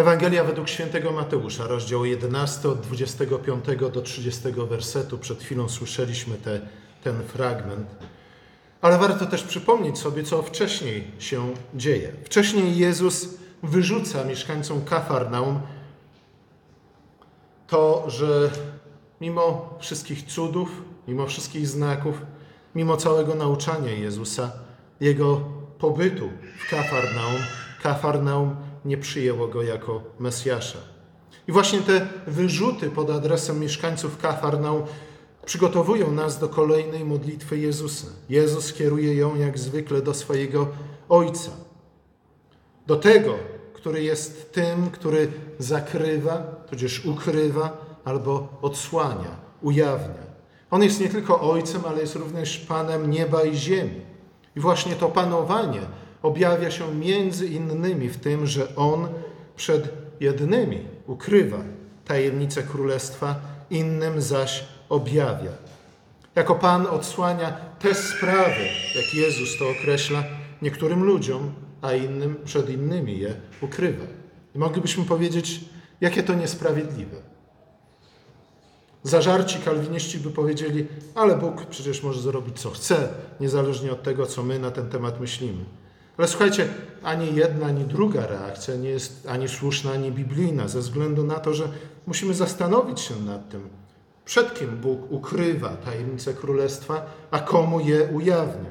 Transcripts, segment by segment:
Ewangelia według świętego Mateusza, rozdział 11, od 25 do 30 wersetu. Przed chwilą słyszeliśmy te, ten fragment. Ale warto też przypomnieć sobie, co wcześniej się dzieje. Wcześniej Jezus wyrzuca mieszkańcom Kafarnaum to, że mimo wszystkich cudów, mimo wszystkich znaków, mimo całego nauczania Jezusa, jego pobytu w Kafarnaum, Kafarnaum nie przyjęło go jako Mesjasza. I właśnie te wyrzuty pod adresem mieszkańców Kafarnaum przygotowują nas do kolejnej modlitwy Jezusa. Jezus kieruje ją jak zwykle do swojego Ojca. Do tego, który jest tym, który zakrywa, tudzież ukrywa albo odsłania, ujawnia. On jest nie tylko Ojcem, ale jest również Panem nieba i ziemi. I właśnie to panowanie objawia się między innymi w tym, że On przed jednymi ukrywa tajemnicę królestwa, innym zaś objawia. Jako Pan odsłania te sprawy, jak Jezus to określa, niektórym ludziom, a innym przed innymi je ukrywa. I moglibyśmy powiedzieć, jakie to niesprawiedliwe. Zażarci kalwiniści by powiedzieli, ale Bóg przecież może zrobić co chce, niezależnie od tego, co my na ten temat myślimy. Ale słuchajcie, ani jedna, ani druga reakcja nie jest ani słuszna, ani biblijna, ze względu na to, że musimy zastanowić się nad tym, przed kim Bóg ukrywa tajemnice królestwa, a komu je ujawnia.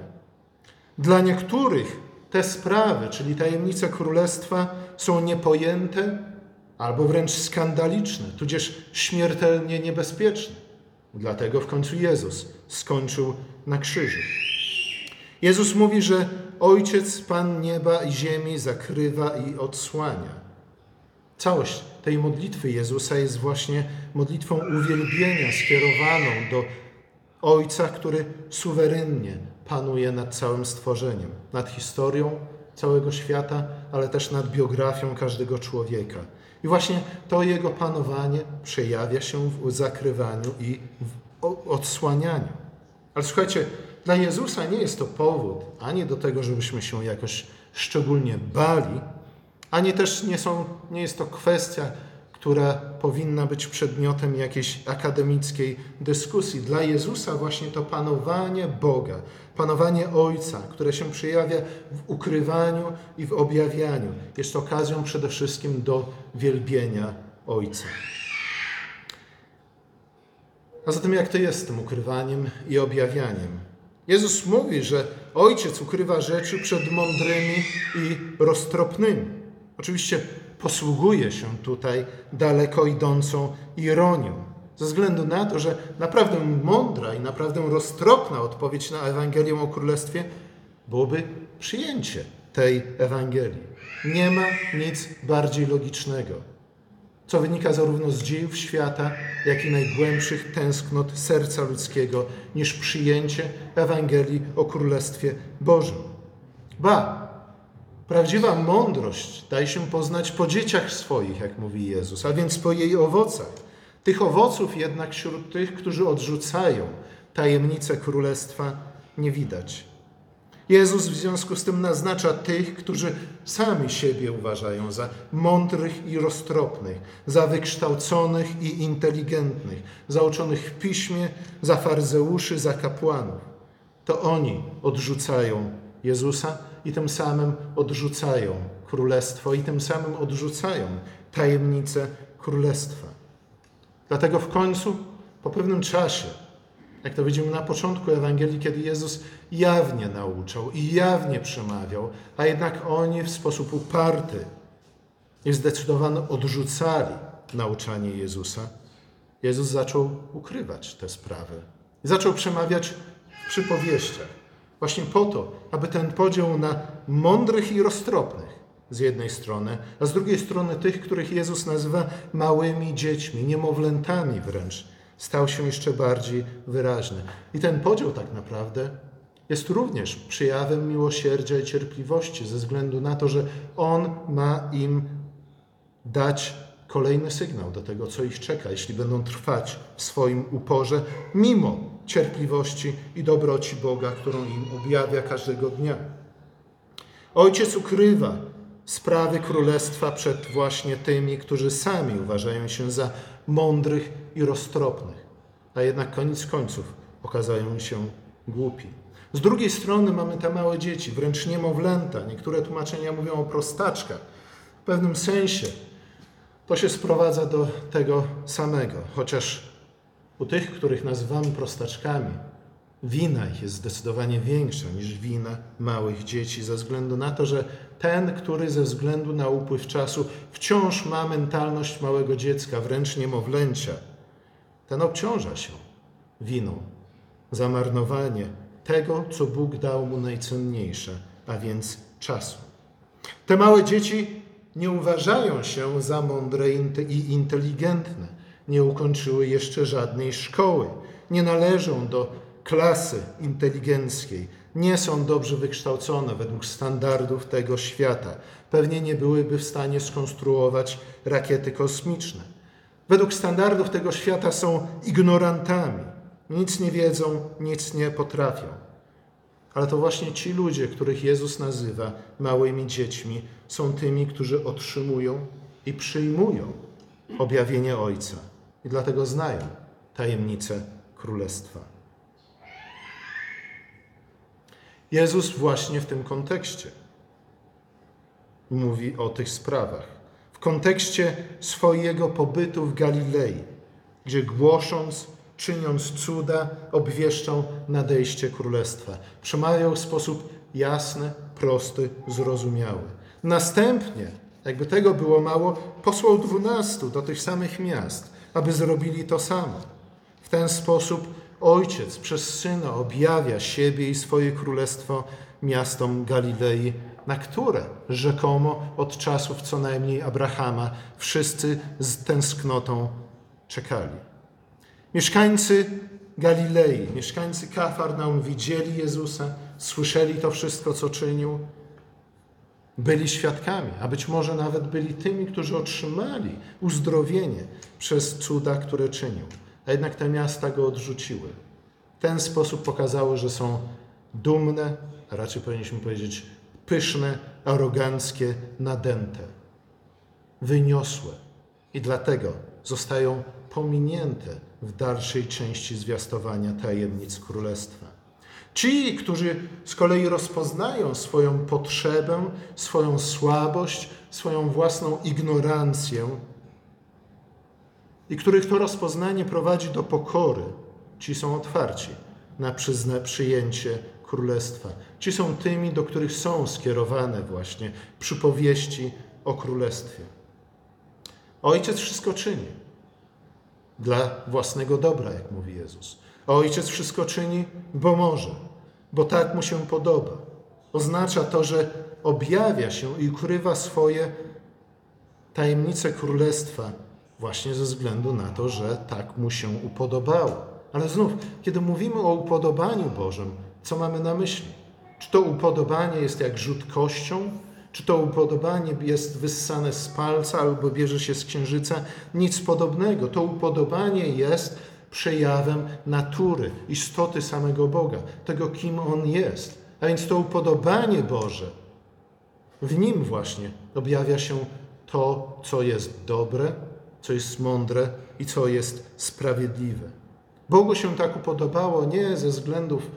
Dla niektórych te sprawy, czyli tajemnice królestwa, są niepojęte albo wręcz skandaliczne, tudzież śmiertelnie niebezpieczne. Dlatego w końcu Jezus skończył na krzyżu. Jezus mówi, że Ojciec, Pan nieba i ziemi zakrywa i odsłania. Całość tej modlitwy Jezusa jest właśnie modlitwą uwielbienia skierowaną do Ojca, który suwerennie panuje nad całym stworzeniem, nad historią całego świata, ale też nad biografią każdego człowieka. I właśnie to jego panowanie przejawia się w zakrywaniu i w odsłanianiu. Ale słuchajcie, dla Jezusa nie jest to powód ani do tego, żebyśmy się jakoś szczególnie bali, ani też nie, są, nie jest to kwestia, która powinna być przedmiotem jakiejś akademickiej dyskusji. Dla Jezusa właśnie to panowanie Boga, panowanie Ojca, które się przejawia w ukrywaniu i w objawianiu, jest okazją przede wszystkim do wielbienia Ojca. A zatem jak to jest z tym ukrywaniem i objawianiem? Jezus mówi, że Ojciec ukrywa rzeczy przed mądrymi i roztropnymi. Oczywiście posługuje się tutaj daleko idącą ironią, ze względu na to, że naprawdę mądra i naprawdę roztropna odpowiedź na Ewangelię o Królestwie byłoby przyjęcie tej Ewangelii. Nie ma nic bardziej logicznego, co wynika zarówno z dziejów świata, jak i najgłębszych tęsknot serca ludzkiego, niż przyjęcie Ewangelii o Królestwie Bożym. Ba, prawdziwa mądrość daje się poznać po dzieciach swoich, jak mówi Jezus, a więc po jej owocach. Tych owoców jednak wśród tych, którzy odrzucają tajemnicę Królestwa, nie widać. Jezus w związku z tym naznacza tych, którzy sami siebie uważają za mądrych i roztropnych, za wykształconych i inteligentnych, za uczonych w piśmie, za farzeuszy, za kapłanów. To oni odrzucają Jezusa i tym samym odrzucają królestwo i tym samym odrzucają tajemnicę królestwa. Dlatego w końcu, po pewnym czasie, jak to widzimy na początku Ewangelii, kiedy Jezus jawnie nauczał i jawnie przemawiał, a jednak oni w sposób uparty i zdecydowanie odrzucali nauczanie Jezusa, Jezus zaczął ukrywać te sprawy. Zaczął przemawiać w przypowieściach. Właśnie po to, aby ten podział na mądrych i roztropnych z jednej strony, a z drugiej strony tych, których Jezus nazywa małymi dziećmi, niemowlętami wręcz, stał się jeszcze bardziej wyraźny. I ten podział tak naprawdę jest również przejawem miłosierdzia i cierpliwości, ze względu na to, że On ma im dać kolejny sygnał do tego, co ich czeka, jeśli będą trwać w swoim uporze, mimo cierpliwości i dobroci Boga, którą im objawia każdego dnia. Ojciec ukrywa sprawy królestwa przed właśnie tymi, którzy sami uważają się za mądrych i roztropnych, a jednak koniec końców okazają się głupi. Z drugiej strony mamy te małe dzieci, wręcz niemowlęta. Niektóre tłumaczenia mówią o prostaczkach. W pewnym sensie to się sprowadza do tego samego, chociaż u tych, których nazywamy prostaczkami, wina ich jest zdecydowanie większa niż wina małych dzieci, ze względu na to, że ten, który ze względu na upływ czasu wciąż ma mentalność małego dziecka, wręcz niemowlęcia, ten obciąża się winą za marnowanie tego, co Bóg dał mu najcenniejsze, a więc czasu. Te małe dzieci nie uważają się za mądre i inteligentne, nie ukończyły jeszcze żadnej szkoły, nie należą do klasy inteligenckiej, nie są dobrze wykształcone według standardów tego świata. Pewnie nie byłyby w stanie skonstruować rakiety kosmiczne. Według standardów tego świata są ignorantami. Nic nie wiedzą, nic nie potrafią. Ale to właśnie ci ludzie, których Jezus nazywa małymi dziećmi, są tymi, którzy otrzymują i przyjmują objawienie Ojca. I dlatego znają tajemnicę Królestwa. Jezus właśnie w tym kontekście mówi o tych sprawach. W kontekście swojego pobytu w Galilei, gdzie głosząc, czyniąc cuda, obwieszczą nadejście królestwa. Przemawiał w sposób jasny, prosty, zrozumiały. Następnie, jakby tego było mało, posłał dwunastu do tych samych miast, aby zrobili to samo. W ten sposób Ojciec przez Syna objawia siebie i swoje królestwo miastom Galilei, na które rzekomo od czasów co najmniej Abrahama wszyscy z tęsknotą czekali. Mieszkańcy Galilei, mieszkańcy Kafarnaum widzieli Jezusa, słyszeli to wszystko, co czynił, byli świadkami, a być może nawet byli tymi, którzy otrzymali uzdrowienie przez cuda, które czynił a jednak te miasta go odrzuciły. W ten sposób pokazały, że są dumne, a raczej powinniśmy powiedzieć pyszne, aroganckie, nadęte, wyniosłe i dlatego zostają pominięte w dalszej części zwiastowania tajemnic Królestwa. Ci, którzy z kolei rozpoznają swoją potrzebę, swoją słabość, swoją własną ignorancję, i których to rozpoznanie prowadzi do pokory. Ci są otwarci na przyzna, przyjęcie królestwa. Ci są tymi, do których są skierowane właśnie przypowieści o królestwie. Ojciec wszystko czyni dla własnego dobra, jak mówi Jezus. Ojciec wszystko czyni, bo może, bo tak mu się podoba. Oznacza to, że objawia się i ukrywa swoje tajemnice królestwa właśnie ze względu na to, że tak mu się upodobało. Ale znów, kiedy mówimy o upodobaniu Bożym, co mamy na myśli? Czy to upodobanie jest jak rzut kością? Czy to upodobanie jest wyssane z palca albo bierze się z księżyca? Nic podobnego. To upodobanie jest przejawem natury, istoty samego Boga, tego, kim On jest. A więc to upodobanie Boże, w Nim właśnie objawia się to, co jest dobre, co jest mądre i co jest sprawiedliwe. Bogu się tak upodobało nie ze względów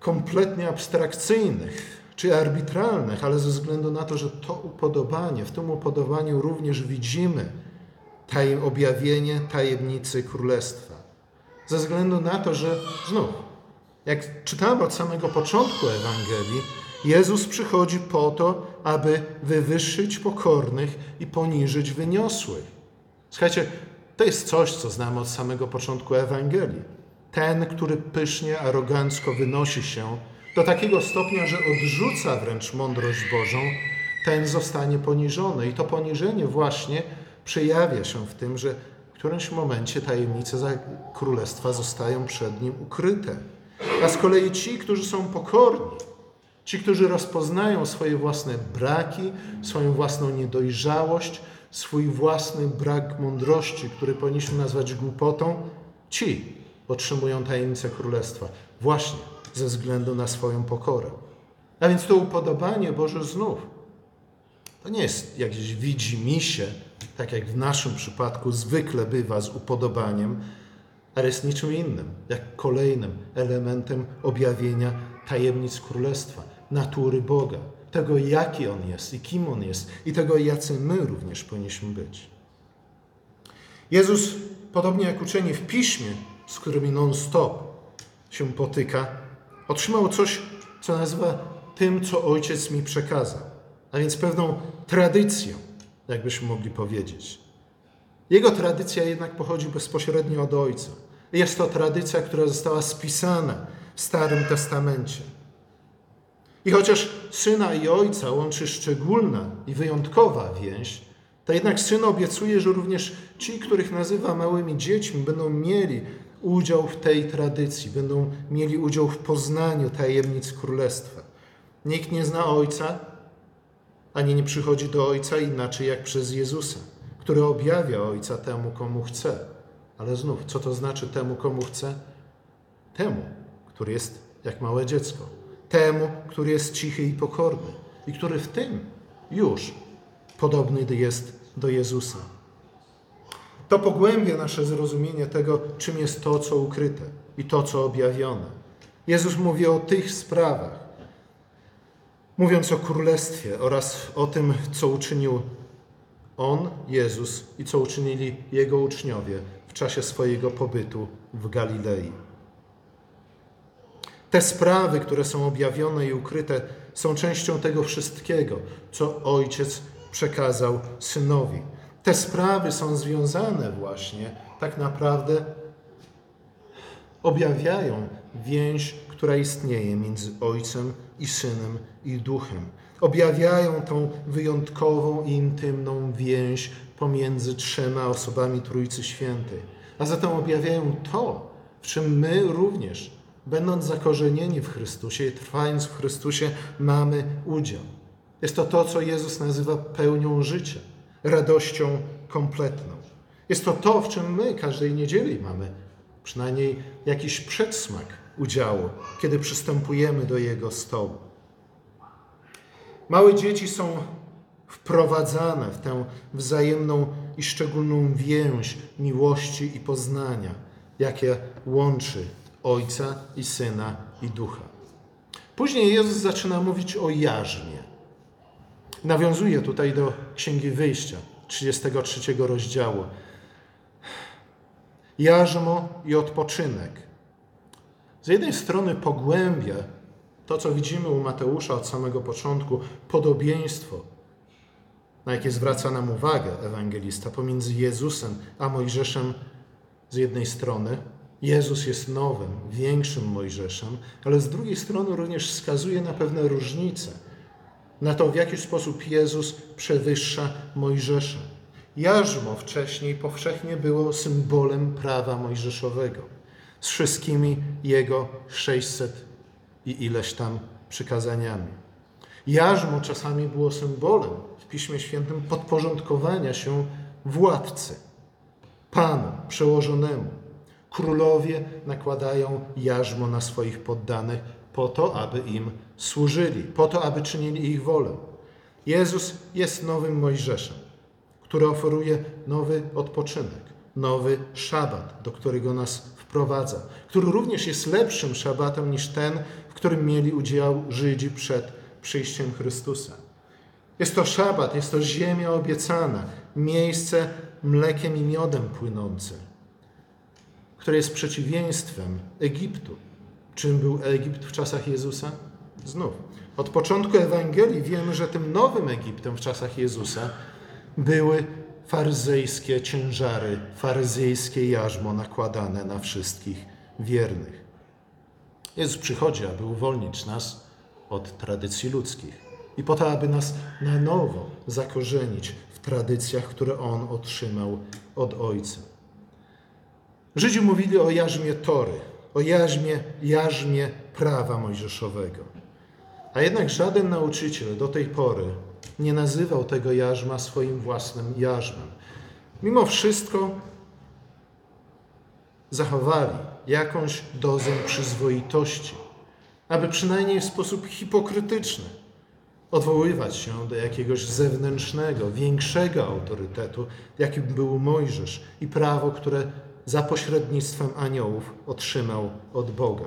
kompletnie abstrakcyjnych czy arbitralnych, ale ze względu na to, że to upodobanie, w tym upodobaniu również widzimy taj, objawienie tajemnicy królestwa. Ze względu na to, że znów, jak czytamy od samego początku Ewangelii, Jezus przychodzi po to, aby wywyższyć pokornych i poniżyć wyniosłych. Słuchajcie, to jest coś, co znamy od samego początku Ewangelii. Ten, który pysznie, arogancko wynosi się do takiego stopnia, że odrzuca wręcz mądrość Bożą, ten zostanie poniżony. I to poniżenie właśnie przejawia się w tym, że w którymś momencie tajemnice królestwa zostają przed nim ukryte. A z kolei ci, którzy są pokorni, ci, którzy rozpoznają swoje własne braki, swoją własną niedojrzałość, swój własny brak mądrości, który powinniśmy nazwać głupotą, ci otrzymują tajemnicę królestwa. Właśnie ze względu na swoją pokorę. A więc to upodobanie Boże znów. To nie jest jakieś widzimisię, tak jak w naszym przypadku zwykle bywa z upodobaniem, ale jest niczym innym, jak kolejnym elementem objawienia tajemnic Królestwa, natury Boga, tego jaki On jest i kim On jest i tego jacy my również powinniśmy być. Jezus, podobnie jak uczeni w Piśmie, z którymi non-stop się potyka, otrzymał coś, co nazywa tym, co Ojciec mi przekazał, a więc pewną tradycję, jakbyśmy mogli powiedzieć. Jego tradycja jednak pochodzi bezpośrednio od Ojca. Jest to tradycja, która została spisana w Starym Testamencie. I chociaż syna i ojca łączy szczególna i wyjątkowa więź, to jednak syn obiecuje, że również ci, których nazywa małymi dziećmi, będą mieli udział w tej tradycji, będą mieli udział w poznaniu tajemnic królestwa. Nikt nie zna ojca, ani nie przychodzi do ojca inaczej jak przez Jezusa, który objawia ojca temu, komu chce. Ale znów, co to znaczy temu, komu chce? Temu, który jest jak małe dziecko. Temu, który jest cichy i pokorny i który w tym już podobny jest do Jezusa. To pogłębia nasze zrozumienie tego, czym jest to, co ukryte i to, co objawione. Jezus mówi o tych sprawach, mówiąc o królestwie oraz o tym, co uczynił On, Jezus, i co uczynili Jego uczniowie w czasie swojego pobytu w Galilei. Te sprawy, które są objawione i ukryte, są częścią tego wszystkiego, co Ojciec przekazał Synowi. Te sprawy są związane właśnie, tak naprawdę objawiają więź, która istnieje między Ojcem i Synem i Duchem. Objawiają tą wyjątkową i intymną więź pomiędzy trzema osobami Trójcy Świętej. A zatem objawiają to, w czym my również, będąc zakorzenieni w Chrystusie i trwając w Chrystusie, mamy udział. Jest to to, co Jezus nazywa pełnią życia, radością kompletną. Jest to to, w czym my każdej niedzieli mamy przynajmniej jakiś przedsmak udziału, kiedy przystępujemy do Jego stołu. Małe dzieci są wprowadzane w tę wzajemną i szczególną więź miłości i poznania, jakie łączy Ojca i Syna i Ducha. Później Jezus zaczyna mówić o jarzmie. Nawiązuje tutaj do Księgi Wyjścia, 33 rozdziału. Jarzmo i odpoczynek. Z jednej strony pogłębia to, co widzimy u Mateusza od samego początku, podobieństwo, na jakie zwraca nam uwagę ewangelista, pomiędzy Jezusem a Mojżeszem z jednej strony. Jezus jest nowym, większym Mojżeszem, ale z drugiej strony również wskazuje na pewne różnice, na to, w jaki sposób Jezus przewyższa Mojżesza. Jarzmo wcześniej powszechnie było symbolem prawa mojżeszowego, z wszystkimi jego 600 i ileś tam przykazaniami. Jarzmo czasami było symbolem w Piśmie Świętym podporządkowania się władcy, panu, przełożonemu. Królowie nakładają jarzmo na swoich poddanych po to, aby im służyli, po to, aby czynili ich wolę. Jezus jest nowym Mojżeszem, który oferuje nowy odpoczynek, nowy szabat, do którego nas wprowadza, który również jest lepszym szabatem niż ten, w którym mieli udział Żydzi przed przyjściem Chrystusa. Jest to szabat, jest to ziemia obiecana, miejsce mlekiem i miodem płynące, które jest przeciwieństwem Egiptu. Czym był Egipt w czasach Jezusa? Znów, od początku Ewangelii wiemy, że tym nowym Egiptem w czasach Jezusa były faryzejskie ciężary, faryzejskie jarzmo nakładane na wszystkich wiernych. Jezus przychodzi, aby uwolnić nas od tradycji ludzkich i po to, aby nas na nowo zakorzenić w tradycjach, które On otrzymał od Ojca. Żydzi mówili o jarzmie Tory, o jarzmie, jarzmie prawa mojżeszowego. A jednak żaden nauczyciel do tej pory nie nazywał tego jarzma swoim własnym jarzmem. Mimo wszystko zachowali jakąś dozę przyzwoitości, aby przynajmniej w sposób hipokrytyczny odwoływać się do jakiegoś zewnętrznego, większego autorytetu, jakim był Mojżesz i prawo, które za pośrednictwem aniołów otrzymał od Boga.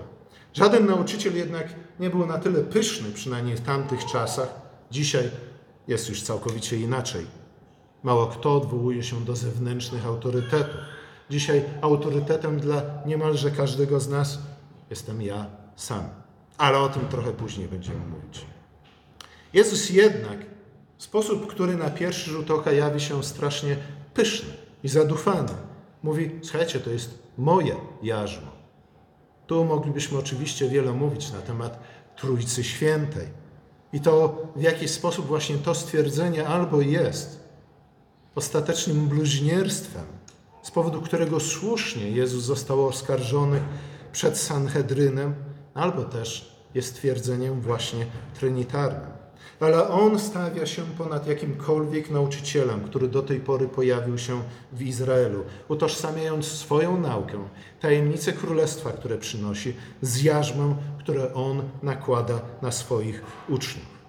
Żaden nauczyciel jednak nie był na tyle pyszny, przynajmniej w tamtych czasach. Dzisiaj jest już całkowicie inaczej. Mało kto odwołuje się do zewnętrznych autorytetów. Dzisiaj autorytetem dla niemalże każdego z nas jestem ja sam. Ale o tym trochę później będziemy mówić. Jezus jednak w sposób, który na pierwszy rzut oka jawi się strasznie pyszny i zadufany, mówi: Słuchajcie, to jest moje jarzmo. Tu moglibyśmy oczywiście wiele mówić na temat Trójcy Świętej. I to w jakiś sposób właśnie to stwierdzenie albo jest ostatecznym bluźnierstwem, z powodu którego słusznie Jezus został oskarżony przed Sanhedrynem, albo też jest twierdzeniem właśnie trinitarnym. Ale on stawia się ponad jakimkolwiek nauczycielem, który do tej pory pojawił się w Izraelu, utożsamiając swoją naukę, tajemnice królestwa, które przynosi, z jarzmem, które on nakłada na swoich uczniów.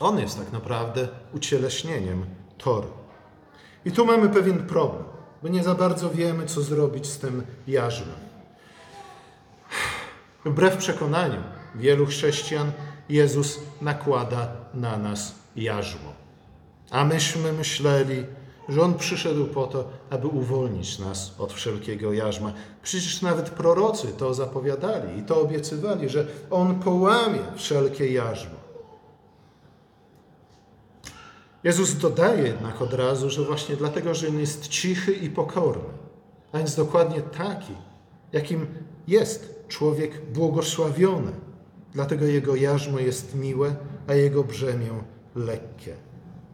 On jest tak naprawdę ucieleśnieniem Tory. I tu mamy pewien problem, bo nie za bardzo wiemy, co zrobić z tym jarzmem. Wbrew przekonaniu wielu chrześcijan, Jezus nakłada na nas jarzmo. A myśmy myśleli, że On przyszedł po to, aby uwolnić nas od wszelkiego jarzma. Przecież nawet prorocy to zapowiadali i to obiecywali, że On połamie wszelkie jarzmo. Jezus dodaje jednak od razu, że właśnie dlatego, że On jest cichy i pokorny, a więc dokładnie taki, jakim jest człowiek błogosławiony. Dlatego Jego jarzmo jest miłe, a Jego brzemię lekkie.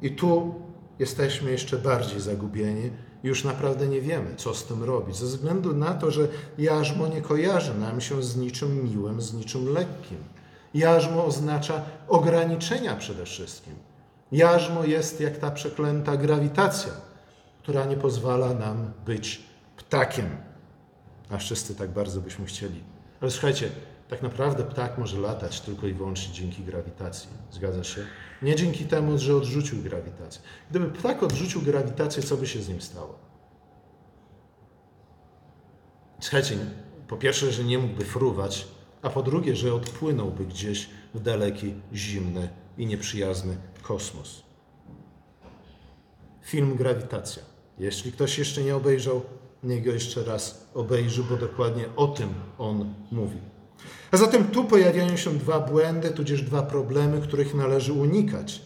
I tu jesteśmy jeszcze bardziej zagubieni już naprawdę nie wiemy, co z tym robić, ze względu na to, że jarzmo nie kojarzy nam się z niczym miłym, z niczym lekkim. Jarzmo oznacza ograniczenia przede wszystkim. Jarzmo jest jak ta przeklęta grawitacja, która nie pozwala nam być ptakiem. A wszyscy tak bardzo byśmy chcieli. Ale słuchajcie, tak naprawdę ptak może latać tylko i wyłącznie dzięki grawitacji. Zgadza się? Nie dzięki temu, że odrzucił grawitację. Gdyby ptak odrzucił grawitację, co by się z nim stało? Słuchajcie, po pierwsze, że nie mógłby fruwać, a po drugie, że odpłynąłby gdzieś w daleki, zimny i nieprzyjazny kosmos. Film Grawitacja. Jeśli ktoś jeszcze nie obejrzał, niech go jeszcze raz obejrzy, bo dokładnie o tym on mówi. A zatem tu pojawiają się dwa błędy, tudzież dwa problemy, których należy unikać.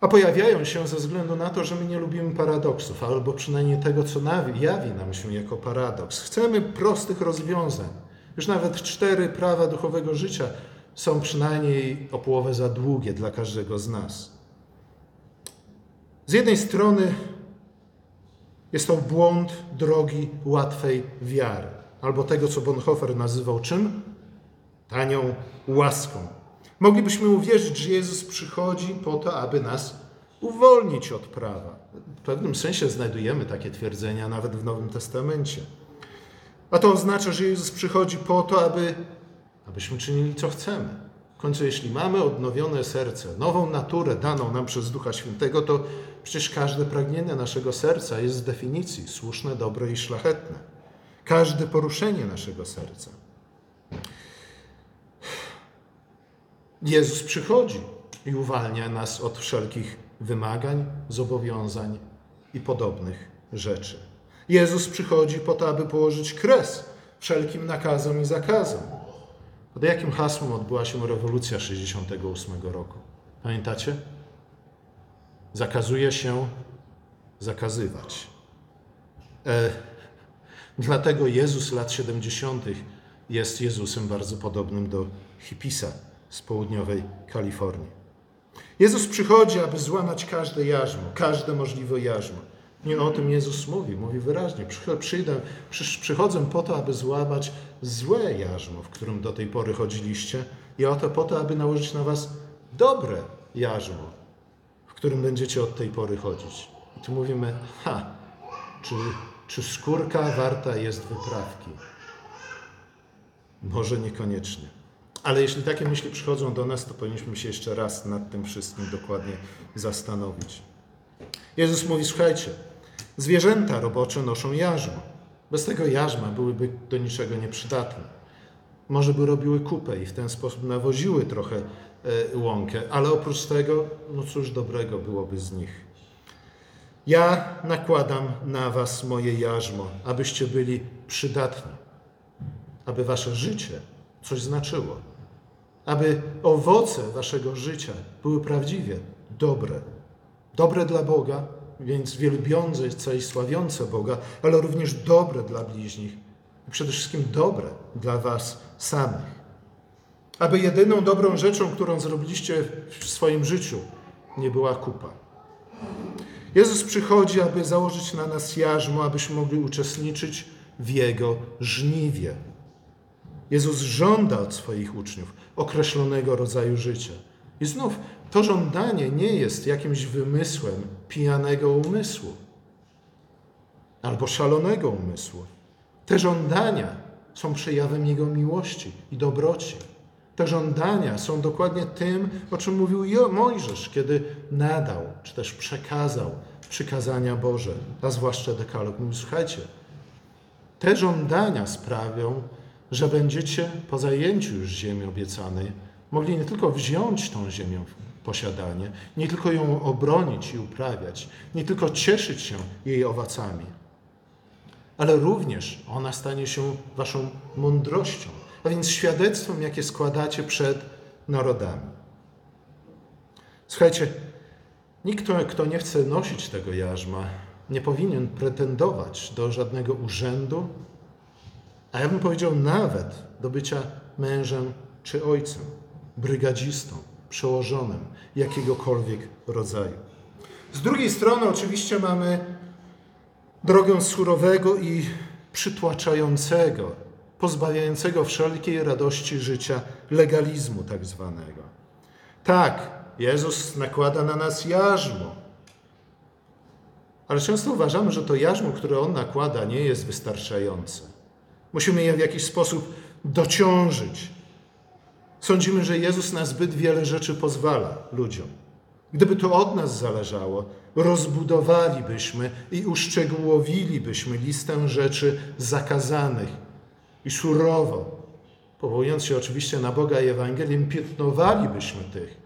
A pojawiają się ze względu na to, że my nie lubimy paradoksów, albo przynajmniej tego, co jawi nam się jako paradoks. Chcemy prostych rozwiązań. Już nawet cztery prawa duchowego życia są przynajmniej o połowę za długie dla każdego z nas. Z jednej strony jest to błąd drogi łatwej wiary, albo tego, co Bonhoeffer nazywał czym? Tanią łaską. Moglibyśmy uwierzyć, że Jezus przychodzi po to, aby nas uwolnić od prawa. W pewnym sensie znajdujemy takie twierdzenia nawet w Nowym Testamencie. A to oznacza, że Jezus przychodzi po to, aby abyśmy czynili co chcemy. W końcu, jeśli mamy odnowione serce, nową naturę daną nam przez Ducha Świętego, to przecież każde pragnienie naszego serca jest z definicji słuszne, dobre i szlachetne. Każde poruszenie naszego serca. Jezus przychodzi i uwalnia nas od wszelkich wymagań, zobowiązań i podobnych rzeczy. Jezus przychodzi po to, aby położyć kres wszelkim nakazom i zakazom. Pod jakim hasłem odbyła się rewolucja 68 roku? Pamiętacie? Zakazuje się zakazywać. E, dlatego Jezus lat 70. jest Jezusem bardzo podobnym do hipisa z południowej Kalifornii. Jezus przychodzi, aby złamać każde jarzmo, każde możliwe jarzmo. Nie o tym Jezus mówi, mówi wyraźnie. Przyjdę, przychodzę po to, aby złamać złe jarzmo, w którym do tej pory chodziliście, i oto po to, aby nałożyć na was dobre jarzmo, w którym będziecie od tej pory chodzić. I tu mówimy, ha, czy, czy skórka warta jest wyprawki? Może niekoniecznie. Ale jeśli takie myśli przychodzą do nas, to powinniśmy się jeszcze raz nad tym wszystkim dokładnie zastanowić. Jezus mówi: Słuchajcie, zwierzęta robocze noszą jarzmo. Bez tego jarzma byłyby do niczego nieprzydatne. Może by robiły kupę i w ten sposób nawoziły trochę e, łąkę, ale oprócz tego, no cóż dobrego byłoby z nich. Ja nakładam na was moje jarzmo, abyście byli przydatni, aby wasze życie coś znaczyło, aby owoce waszego życia były prawdziwie dobre. Dobre dla Boga, więc wielbiące i sławiące Boga, ale również dobre dla bliźnich i przede wszystkim dobre dla was samych. Aby jedyną dobrą rzeczą, którą zrobiliście w swoim życiu, nie była kupa. Jezus przychodzi, aby założyć na nas jarzmo, abyśmy mogli uczestniczyć w Jego żniwie. Jezus żąda od swoich uczniów określonego rodzaju życia. I znów to żądanie nie jest jakimś wymysłem pijanego umysłu albo szalonego umysłu. Te żądania są przejawem Jego miłości i dobroci. Te żądania są dokładnie tym, o czym mówił Mojżesz, kiedy nadał, czy też przekazał przykazania Boże, a zwłaszcza dekalog. Mówi, słuchajcie, te żądania sprawią, że będziecie po zajęciu już ziemi obiecanej mogli nie tylko wziąć tą ziemię w posiadanie, nie tylko ją obronić i uprawiać, nie tylko cieszyć się jej owocami, ale również ona stanie się waszą mądrością, a więc świadectwem, jakie składacie przed narodami. Słuchajcie, nikt, kto nie chce nosić tego jarzma, nie powinien pretendować do żadnego urzędu, a ja bym powiedział nawet do bycia mężem czy ojcem, brygadzistą, przełożonym jakiegokolwiek rodzaju. Z drugiej strony oczywiście mamy drogę surowego i przytłaczającego, pozbawiającego wszelkiej radości życia legalizmu tak zwanego. Tak, Jezus nakłada na nas jarzmo, ale często uważamy, że to jarzmo, które On nakłada, nie jest wystarczające. Musimy je w jakiś sposób dociążyć. Sądzimy, że Jezus na zbyt wiele rzeczy pozwala ludziom. Gdyby to od nas zależało, rozbudowalibyśmy i uszczegółowilibyśmy listę rzeczy zakazanych i surowo, powołując się oczywiście na Boga i Ewangelię, piętnowalibyśmy tych,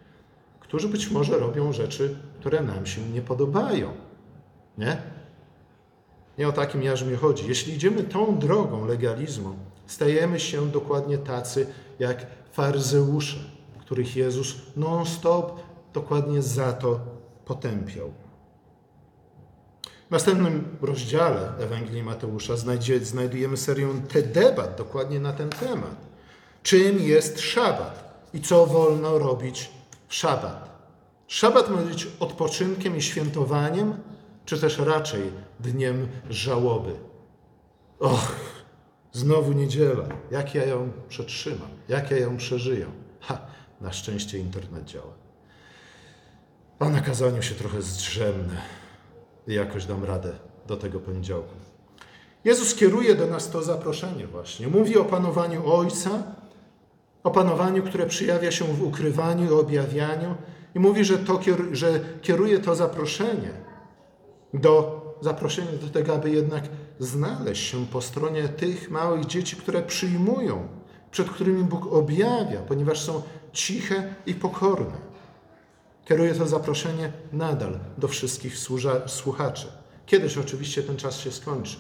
którzy być może robią rzeczy, które nam się nie podobają. Nie? Nie o takim jarzmie chodzi. Jeśli idziemy tą drogą legalizmu, stajemy się dokładnie tacy jak faryzeusze, których Jezus non-stop dokładnie za to potępiał. W następnym rozdziale Ewangelii Mateusza znajdujemy serię te debat dokładnie na ten temat. Czym jest szabat i co wolno robić w szabat? Szabat ma być odpoczynkiem i świętowaniem, czy też raczej dniem żałoby? Och, znowu niedziela. Jak ja ją przetrzymam? Jak ja ją przeżyję? Ha, na szczęście internet działa. A na kazaniu się trochę zdrzemnę i jakoś dam radę do tego poniedziałku. Jezus kieruje do nas to zaproszenie właśnie. Mówi o panowaniu Ojca, o panowaniu, które przyjawia się w ukrywaniu i objawianiu i mówi, że, to, że kieruje to zaproszenie do zaproszenie do tego, aby jednak znaleźć się po stronie tych małych dzieci, które przyjmują, przed którymi Bóg objawia, ponieważ są ciche i pokorne. Kieruję to zaproszenie nadal do wszystkich słuchaczy. Kiedyś oczywiście ten czas się skończy,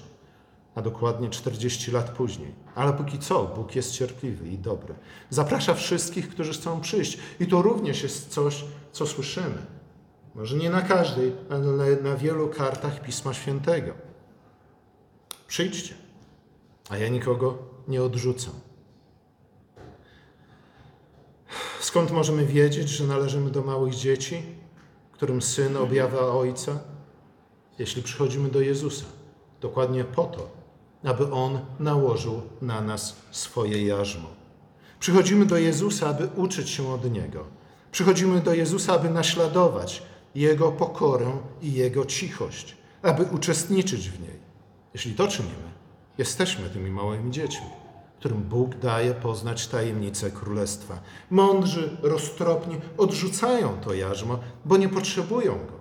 a dokładnie 40 lat później. Ale póki co Bóg jest cierpliwy i dobry. Zaprasza wszystkich, którzy chcą przyjść. I to również jest coś, co słyszymy. Może nie na każdej, ale na wielu kartach Pisma Świętego. Przyjdźcie, a ja nikogo nie odrzucam. Skąd możemy wiedzieć, że należymy do małych dzieci, którym syn objawia ojca? Jeśli przychodzimy do Jezusa, dokładnie po to, aby on nałożył na nas swoje jarzmo. Przychodzimy do Jezusa, aby uczyć się od niego. Przychodzimy do Jezusa, aby naśladować jego pokorę i jego cichość, aby uczestniczyć w niej. Jeśli to czynimy, jesteśmy tymi małymi dziećmi. którym Bóg daje poznać tajemnicę królestwa. Mądrzy, roztropni odrzucają to jarzmo, bo nie potrzebują go.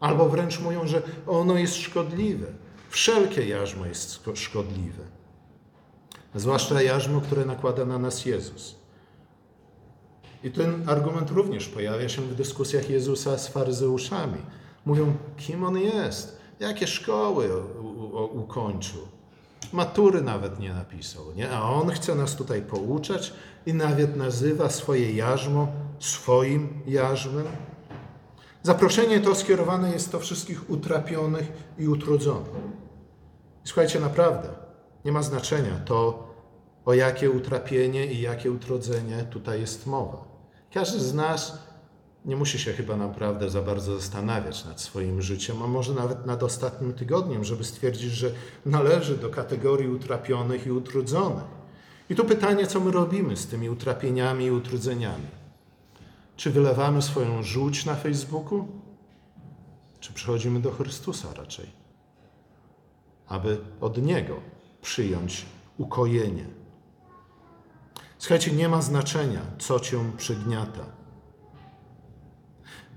Albo wręcz mówią, że ono jest szkodliwe. Wszelkie jarzmo jest szkodliwe. Zwłaszcza jarzmo, które nakłada na nas Jezus. I ten argument również pojawia się w dyskusjach Jezusa z faryzeuszami. Mówią, kim on jest, jakie szkoły ukończył. Matury nawet nie napisał, nie? a on chce nas tutaj pouczać i nawet nazywa swoje jarzmo swoim jarzmem. Zaproszenie to skierowane jest do wszystkich utrapionych i utrudzonych. słuchajcie, naprawdę, nie ma znaczenia to, o jakie utrapienie i jakie utrudzenie tutaj jest mowa. Każdy z nas nie musi się chyba naprawdę za bardzo zastanawiać nad swoim życiem, a może nawet nad ostatnim tygodniem, żeby stwierdzić, że należy do kategorii utrapionych i utrudzonych. I tu pytanie, co my robimy z tymi utrapieniami i utrudzeniami? Czy wylewamy swoją żółć na Facebooku? Czy przychodzimy do Chrystusa raczej, aby od Niego przyjąć ukojenie? Słuchajcie, nie ma znaczenia, co cię przygniata.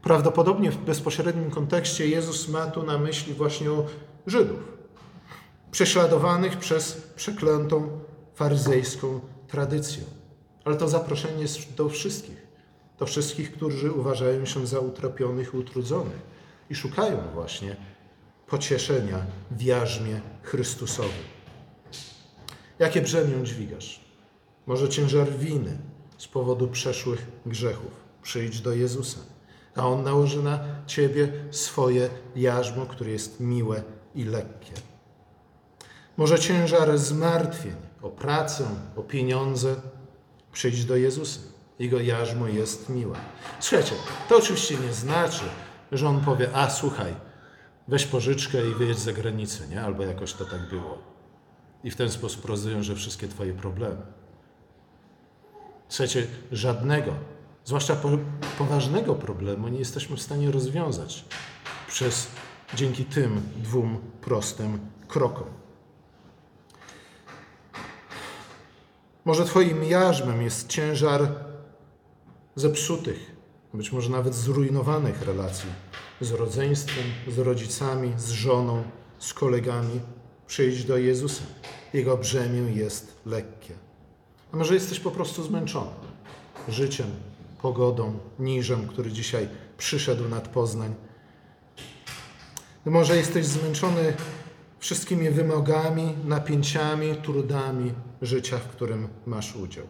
Prawdopodobnie w bezpośrednim kontekście Jezus ma tu na myśli właśnie o Żydów, prześladowanych przez przeklętą faryzejską tradycję. Ale to zaproszenie jest do wszystkich, do wszystkich, którzy uważają się za utropionych i utrudzonych i szukają właśnie pocieszenia w jarzmie Chrystusowym. Jakie brzemię dźwigasz? Może ciężar winy z powodu przeszłych grzechów. Przyjdź do Jezusa, a On nałoży na ciebie swoje jarzmo, które jest miłe i lekkie. Może ciężar zmartwień o pracę, o pieniądze. Przyjdź do Jezusa. Jego jarzmo jest miłe. Słuchajcie, to oczywiście nie znaczy, że On powie, a słuchaj, weź pożyczkę i wyjedź za granicę, nie? Albo jakoś to tak było. I w ten sposób rozwiąże wszystkie Twoje problemy. Słuchajcie, żadnego, zwłaszcza po, poważnego problemu nie jesteśmy w stanie rozwiązać przez, dzięki tym dwóm prostym krokom. Może Twoim jarzmem jest ciężar zepsutych, być może nawet zrujnowanych relacji z rodzeństwem, z rodzicami, z żoną, z kolegami. Przyjdź do Jezusa. Jego brzemię jest lekkie. A może jesteś po prostu zmęczony życiem, pogodą, niżem, który dzisiaj przyszedł nad Poznań. Może jesteś zmęczony wszystkimi wymogami, napięciami, trudami życia, w którym masz udział.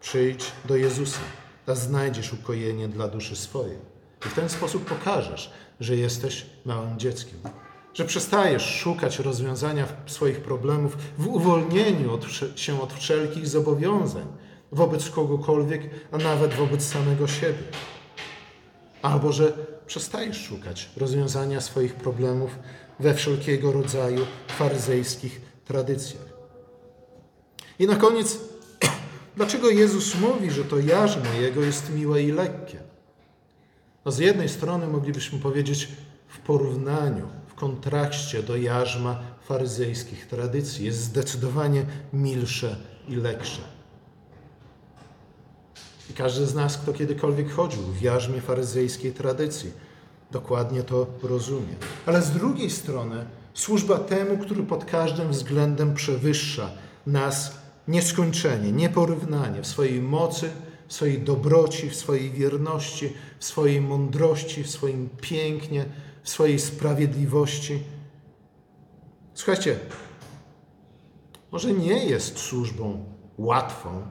Przyjdź do Jezusa, a znajdziesz ukojenie dla duszy swojej. I w ten sposób pokażesz, że jesteś małym dzieckiem że przestajesz szukać rozwiązania swoich problemów w uwolnieniu od, się od wszelkich zobowiązań wobec kogokolwiek, a nawet wobec samego siebie. Albo że przestajesz szukać rozwiązania swoich problemów we wszelkiego rodzaju faryzejskich tradycjach. I na koniec, dlaczego Jezus mówi, że to jarzmo Jego jest miłe i lekkie? No z jednej strony moglibyśmy powiedzieć w porównaniu kontraście do jarzma faryzejskich tradycji. Jest zdecydowanie milsze i leksze. I każdy z nas, kto kiedykolwiek chodził w jarzmie faryzejskiej tradycji, dokładnie to rozumie. Ale z drugiej strony służba temu, który pod każdym względem przewyższa nas nieskończenie, nieporównanie w swojej mocy, w swojej dobroci, w swojej wierności, w swojej mądrości, w swoim pięknie, w swojej sprawiedliwości. Słuchajcie, może nie jest służbą łatwą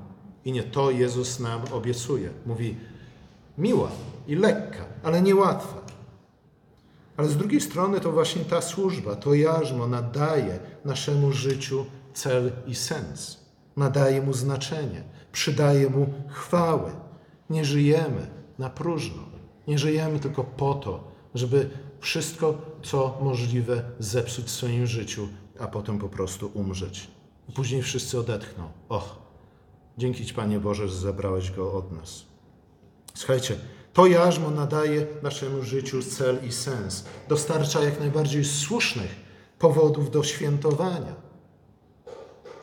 i nie to Jezus nam obiecuje. Mówi miła i lekka, ale nie łatwa. Ale z drugiej strony to właśnie ta służba, to jarzmo nadaje naszemu życiu cel i sens. Nadaje mu znaczenie, przydaje mu chwały. Nie żyjemy na próżno. Nie żyjemy tylko po to, żeby wszystko, co możliwe, zepsuć w swoim życiu, a potem po prostu umrzeć. Później wszyscy odetchną. Och, dzięki Ci, Panie Boże, że zabrałeś go od nas. Słuchajcie, to jarzmo nadaje naszemu życiu cel i sens. Dostarcza jak najbardziej słusznych powodów do świętowania.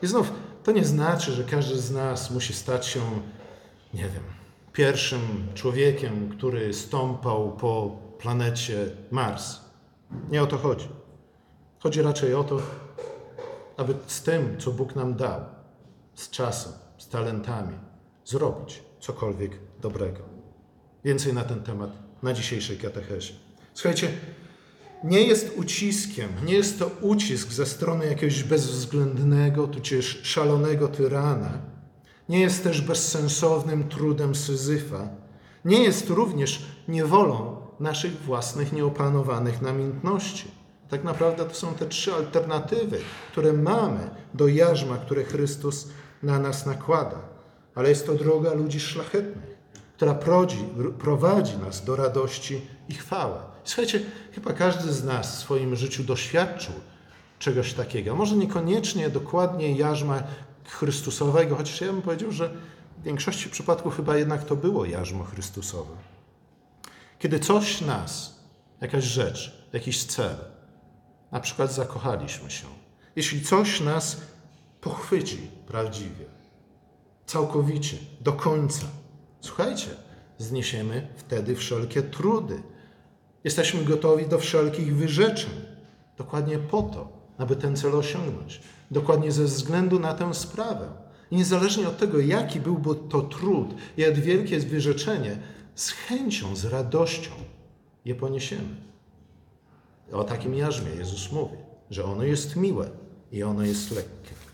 I znów to nie znaczy, że każdy z nas musi stać się, nie wiem, pierwszym człowiekiem, który stąpał po planecie Mars. Nie o to chodzi. Chodzi raczej o to, aby z tym, co Bóg nam dał, z czasem, z talentami, zrobić cokolwiek dobrego. Więcej na ten temat na dzisiejszej katechezie. Słuchajcie, nie jest uciskiem, nie jest to ucisk ze strony jakiegoś bezwzględnego, tudzież szalonego tyrana. Nie jest też bezsensownym trudem Syzyfa. Nie jest również niewolą naszych własnych nieopanowanych namiętności. Tak naprawdę to są te trzy alternatywy, które mamy do jarzma, które Chrystus na nas nakłada. Ale jest to droga ludzi szlachetnych, która prowadzi, prowadzi nas do radości i chwały. Słuchajcie, chyba każdy z nas w swoim życiu doświadczył czegoś takiego. Może niekoniecznie dokładnie jarzma Chrystusowego, chociaż ja bym powiedział, że w większości przypadków chyba jednak to było jarzmo Chrystusowe. Kiedy coś nas, jakaś rzecz, jakiś cel, na przykład zakochaliśmy się, jeśli coś nas pochwyci prawdziwie, całkowicie, do końca, słuchajcie, zniesiemy wtedy wszelkie trudy. Jesteśmy gotowi do wszelkich wyrzeczeń, dokładnie po to, aby ten cel osiągnąć, dokładnie ze względu na tę sprawę. Niezależnie od tego, jaki byłby to trud, jak wielkie jest wyrzeczenie, z chęcią, z radością je poniesiemy. O takim jarzmie Jezus mówi, że ono jest miłe i ono jest lekkie.